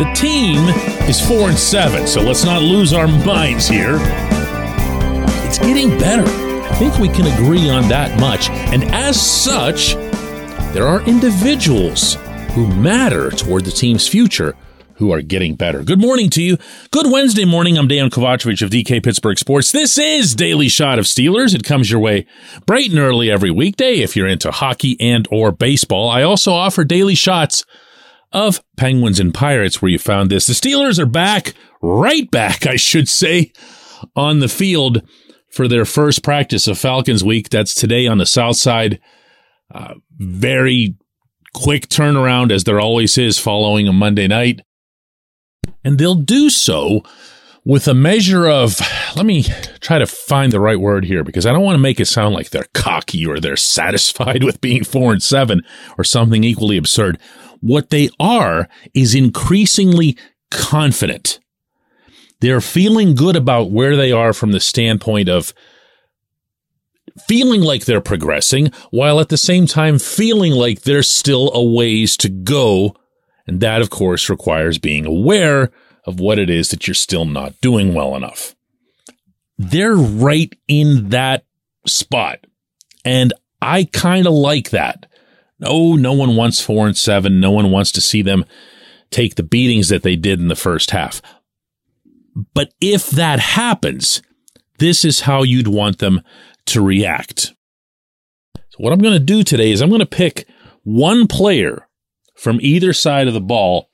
The team is 4 and 7, so let's not lose our minds here. It's getting better. I think we can agree on that much. And as such, there are individuals who matter toward the team's future who are getting better. Good morning to you. Good Wednesday morning. I'm Dan Kovacevic of DK Pittsburgh Sports. This is Daily Shot of Steelers. It comes your way bright and early every weekday if you're into hockey and or baseball. I also offer daily shots of Penguins and Pirates where you found this. The Steelers are back, right back, I should say, on the field for their first practice of Falcons week. That's today on the south side. Uh, very quick turnaround as there always is following a Monday night. And they'll do so with a measure of, let me try to find the right word here because I don't want to make it sound like they're cocky or they're satisfied with being four and seven or something equally absurd. What they are is increasingly confident. They're feeling good about where they are from the standpoint of feeling like they're progressing while at the same time feeling like there's still a ways to go and that, of course, requires being aware of what it is that you're still not doing well enough. They're right in that spot. And I kind of like that. No, no one wants four and seven. No one wants to see them take the beatings that they did in the first half. But if that happens, this is how you'd want them to react. So what I'm going to do today is I'm going to pick one player from either side of the ball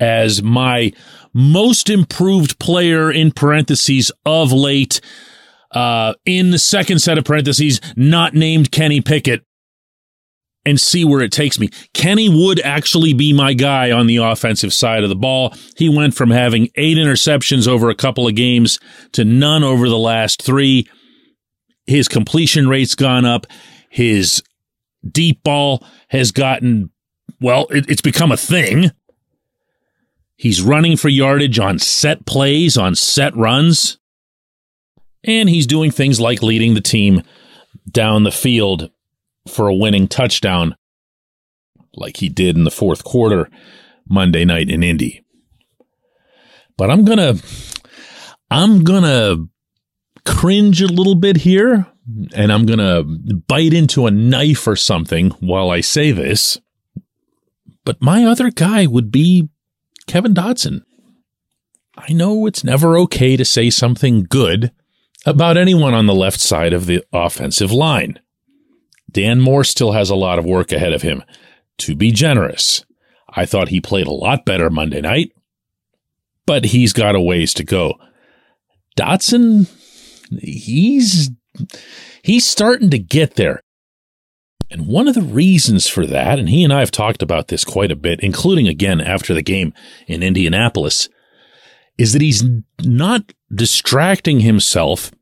as my most improved player in parentheses of late. Uh, in the second set of parentheses, not named Kenny Pickett, and see where it takes me. Kenny would actually be my guy on the offensive side of the ball. He went from having eight interceptions over a couple of games to none over the last three. His completion rate's gone up. His deep ball has gotten well, it, it's become a thing. He's running for yardage on set plays, on set runs. And he's doing things like leading the team down the field for a winning touchdown, like he did in the fourth quarter Monday night in Indy. But I'm going to, I'm going to cringe a little bit here and I'm going to bite into a knife or something while I say this. But my other guy would be Kevin Dotson. I know it's never okay to say something good about anyone on the left side of the offensive line. Dan Moore still has a lot of work ahead of him. To be generous, I thought he played a lot better Monday night, but he's got a ways to go. Dotson, he's he's starting to get there. And one of the reasons for that, and he and I have talked about this quite a bit, including again after the game in Indianapolis, is that he's not distracting himself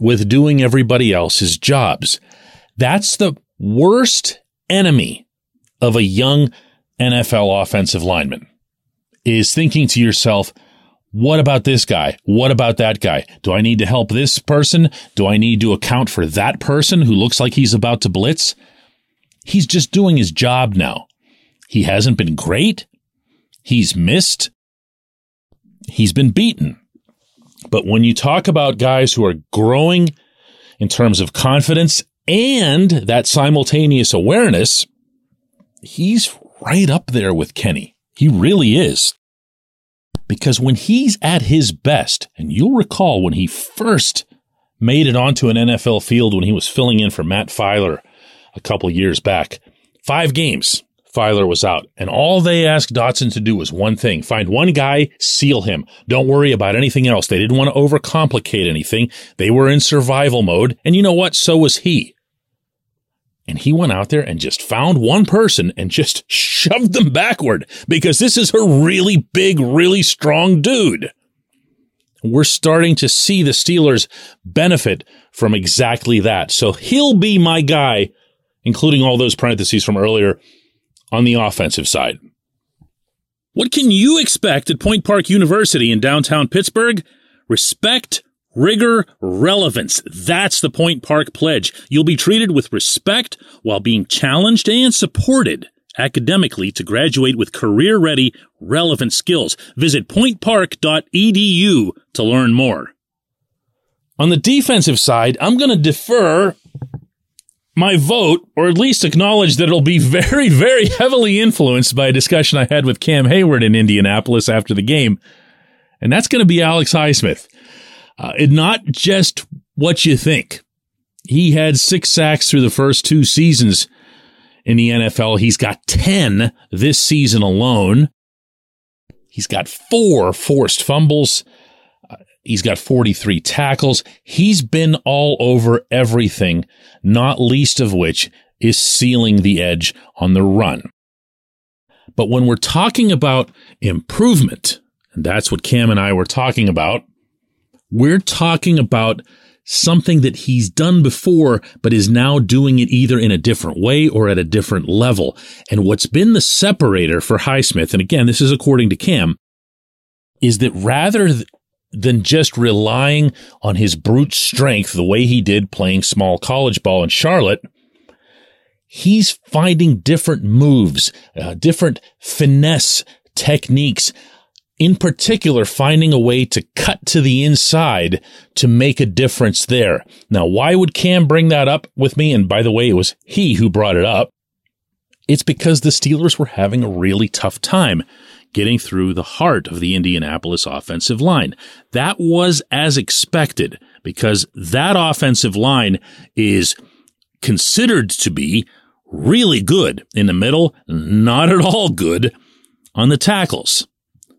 with doing everybody else's jobs. That's the worst enemy of a young NFL offensive lineman is thinking to yourself, what about this guy? What about that guy? Do I need to help this person? Do I need to account for that person who looks like he's about to blitz? He's just doing his job now. He hasn't been great. He's missed. He's been beaten. But when you talk about guys who are growing in terms of confidence and that simultaneous awareness, he's right up there with Kenny. He really is. Because when he's at his best, and you'll recall when he first made it onto an NFL field when he was filling in for Matt Feiler a couple years back. Five games, Feiler was out, and all they asked Dotson to do was one thing find one guy, seal him. Don't worry about anything else. They didn't want to overcomplicate anything. They were in survival mode, and you know what? So was he. And he went out there and just found one person and just shoved them backward because this is a really big, really strong dude. We're starting to see the Steelers benefit from exactly that. So he'll be my guy including all those parentheses from earlier on the offensive side. What can you expect at Point Park University in downtown Pittsburgh? Respect, rigor, relevance. That's the Point Park pledge. You'll be treated with respect while being challenged and supported academically to graduate with career ready, relevant skills. Visit pointpark.edu to learn more. On the defensive side, I'm going to defer my vote, or at least acknowledge that it'll be very, very heavily influenced by a discussion I had with Cam Heyward in Indianapolis after the game. And that's going to be Alex Highsmith. Uh, and not just what you think. He had six sacks through the first two seasons in the NFL. He's got 10 this season alone. He's got four forced fumbles. He's got 43 tackles. He's been all over everything, not least of which is sealing the edge on the run. But when we're talking about improvement, and that's what Cam and I were talking about, we're talking about something that he's done before, but is now doing it either in a different way or at a different level. And what's been the separator for Highsmith, and again, this is according to Cam, is that rather than just relying on his brute strength the way he did playing small college ball in Charlotte, he's finding different moves, uh, different finesse techniques. In particular, finding a way to cut to the inside to make a difference there. Now, why would Cam bring that up with me? And by the way, it was he who brought it up. It's because the Steelers were having a really tough time getting through the heart of the Indianapolis offensive line. That was as expected because that offensive line is considered to be really good in the middle, not at all good on the tackles.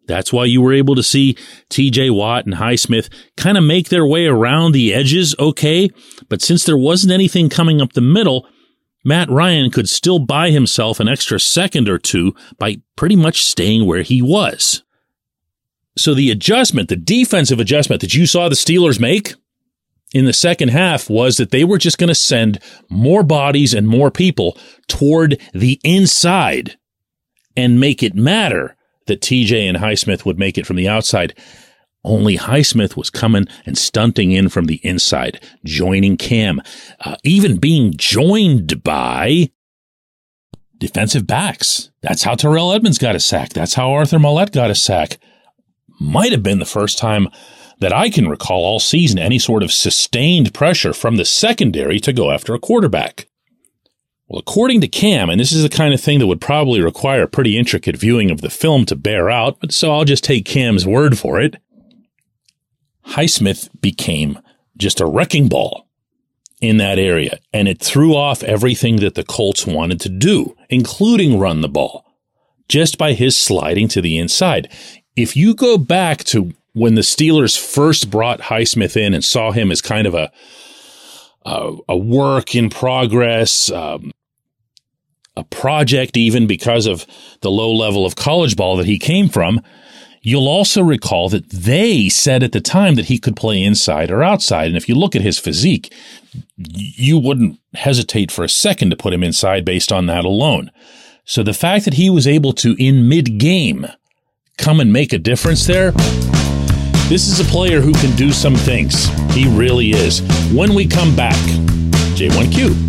That's why you were able to see TJ Watt and Highsmith kind of make their way around the edges okay. But since there wasn't anything coming up the middle, Matt Ryan could still buy himself an extra second or two by pretty much staying where he was. So the adjustment, the defensive adjustment that you saw the Steelers make in the second half was that they were just going to send more bodies and more people toward the inside and make it matter that TJ and Highsmith would make it from the outside. Only Highsmith was coming and stunting in from the inside, joining Cam, uh, even being joined by defensive backs. That's how Terrell Edmunds got a sack. That's how Arthur Maulet got a sack. Might have been the first time that I can recall all season any sort of sustained pressure from the secondary to go after a quarterback. Well, according to Cam, and this is the kind of thing that would probably require pretty intricate viewing of the film to bear out, but so I'll just take Cam's word for it. Highsmith became just a wrecking ball in that area, and it threw off everything that the Colts wanted to do, including run the ball, just by his sliding to the inside. If you go back to when the Steelers first brought Highsmith in and saw him as kind of a a, a work in progress, um, a project, even because of the low level of college ball that he came from, You'll also recall that they said at the time that he could play inside or outside. And if you look at his physique, you wouldn't hesitate for a second to put him inside based on that alone. So the fact that he was able to, in mid game, come and make a difference there, this is a player who can do some things. He really is. When we come back, J1Q.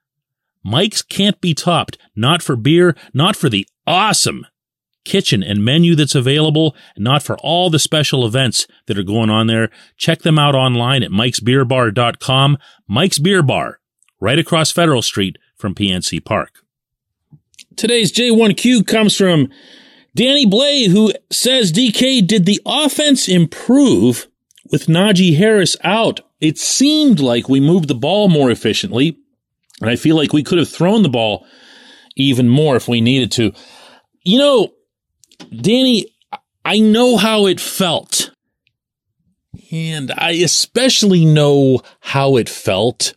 Mike's can't be topped, not for beer, not for the awesome kitchen and menu that's available, not for all the special events that are going on there. Check them out online at mikesbeerbar.com. Mike's Beer Bar, right across Federal Street from PNC Park. Today's J1Q comes from Danny Blay, who says, DK, did the offense improve with Najee Harris out? It seemed like we moved the ball more efficiently And I feel like we could have thrown the ball even more if we needed to. You know, Danny, I know how it felt. And I especially know how it felt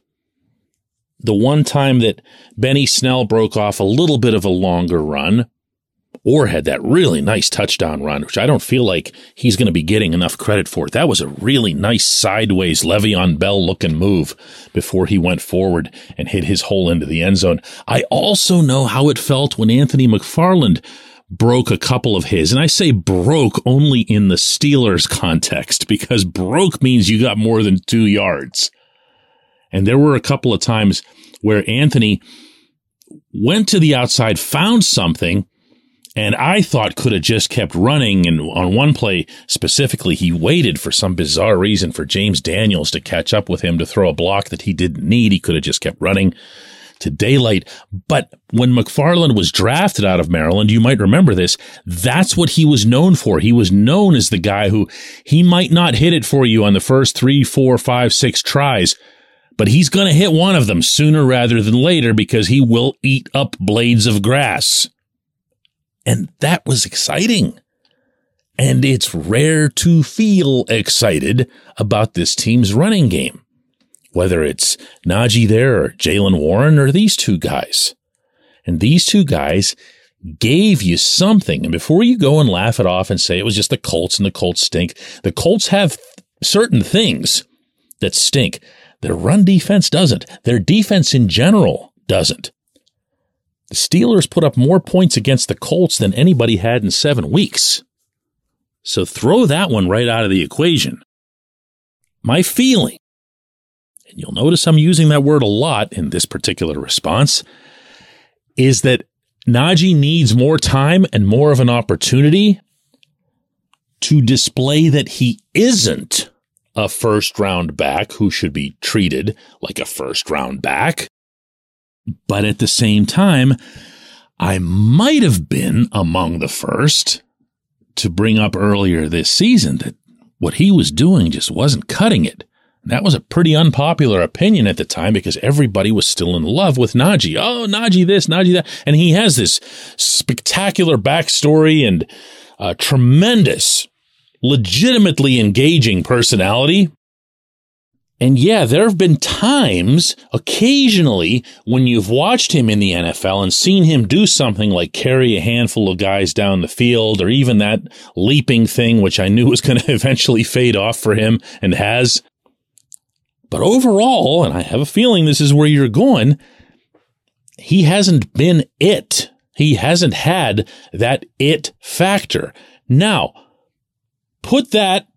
the one time that Benny Snell broke off a little bit of a longer run or had that really nice touchdown run, which I don't feel like he's going to be getting enough credit for. That was a really nice sideways Le'Veon Bell looking move before he went forward and hit his hole into the end zone. I also know how it felt when Anthony McFarland broke a couple of his. And I say broke only in the Steelers context because broke means you got more than two yards. And there were a couple of times where Anthony went to the outside, found something, and I thought could have just kept running. And on one play specifically, he waited for some bizarre reason for James Daniels to catch up with him to throw a block that he didn't need. He could have just kept running to daylight. But when McFarland was drafted out of Maryland, you might remember this. That's what he was known for. He was known as the guy who he might not hit it for you on the first three, four, five, six tries, but he's going to hit one of them sooner rather than later because he will eat up blades of grass. And that was exciting. And it's rare to feel excited about this team's running game whether it's Najee there or Jaylen Warren or these two guys. And these two guys gave you something. And before you go and laugh it off and say it was just the Colts and the Colts stink, the Colts have certain things that stink. Their run defense doesn't. Their defense in general doesn't. The Steelers put up more points against the Colts than anybody had in seven weeks. So throw that one right out of the equation. My feeling and you'll notice I'm using that word a lot in this particular response, is that Najee needs more time and more of an opportunity to display that he isn't a first round back who should be treated like a first round back. But at the same time, I might have been among the first to bring up earlier this season that what he was doing just wasn't cutting it. That was a pretty unpopular opinion at the time because everybody was still in love with Najee. Oh, Najee this, Najee that. And he has this spectacular backstory and a tremendous, legitimately engaging personality. And yeah, there have been times, occasionally, when you've watched him in the NFL and seen him do something like carry a handful of guys down the field or even that leaping thing, which I knew was going to eventually fade off for him and has. But overall, and I have a feeling this is where you're going, he hasn't been it. He hasn't had that it factor. Now, put that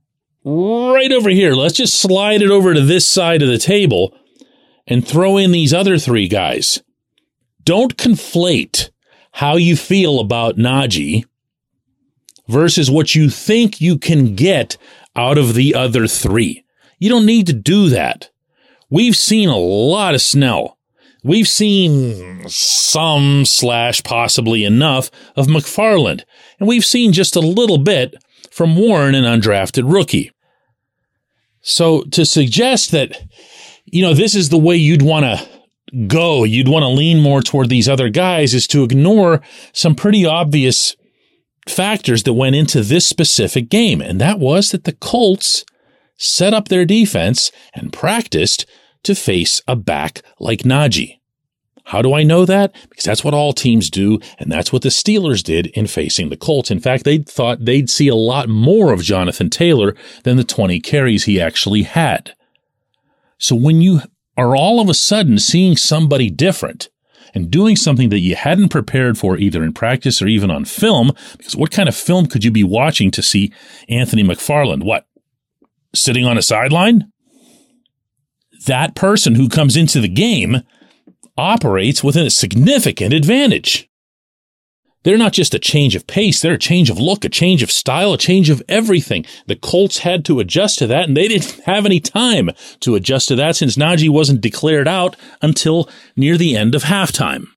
right over here. Let's just slide it over to this side of the table and throw in these other three guys. Don't conflate how you feel about Najee versus what you think you can get out of the other three. You don't need to do that. We've seen a lot of Snell. We've seen some slash possibly enough of McFarland, and we've seen just a little bit from Warren, an undrafted rookie. So to suggest that, you know, this is the way you'd want to go, you'd want to lean more toward these other guys is to ignore some pretty obvious factors that went into this specific game. And that was that the Colts set up their defense, and practiced to face a back like Najee. How do I know that? Because that's what all teams do, and that's what the Steelers did in facing the Colts. In fact, they thought they'd see a lot more of Jonathan Taylor than the 20 carries he actually had. So when you are all of a sudden seeing somebody different and doing something that you hadn't prepared for either in practice or even on film, because what kind of film could you be watching to see Anthony McFarland? What? sitting on a sideline, that person who comes into the game operates with a significant advantage. They're not just a change of pace, they're a change of look, a change of style, a change of everything. The Colts had to adjust to that, and they didn't have any time to adjust to that since Najee wasn't declared out until near the end of halftime.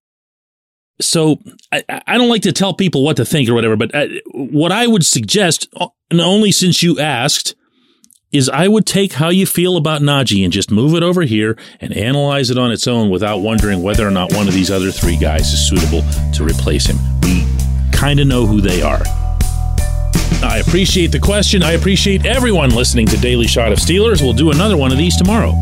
So I, I don't like to tell people what to think or whatever, but uh, what I would suggest, and only since you asked, is I would take how you feel about Najee and just move it over here and analyze it on its own without wondering whether or not one of these other three guys is suitable to replace him. We kind of know who they are. I appreciate the question. I appreciate everyone listening to Daily Shot of Steelers. We'll do another one of these tomorrow.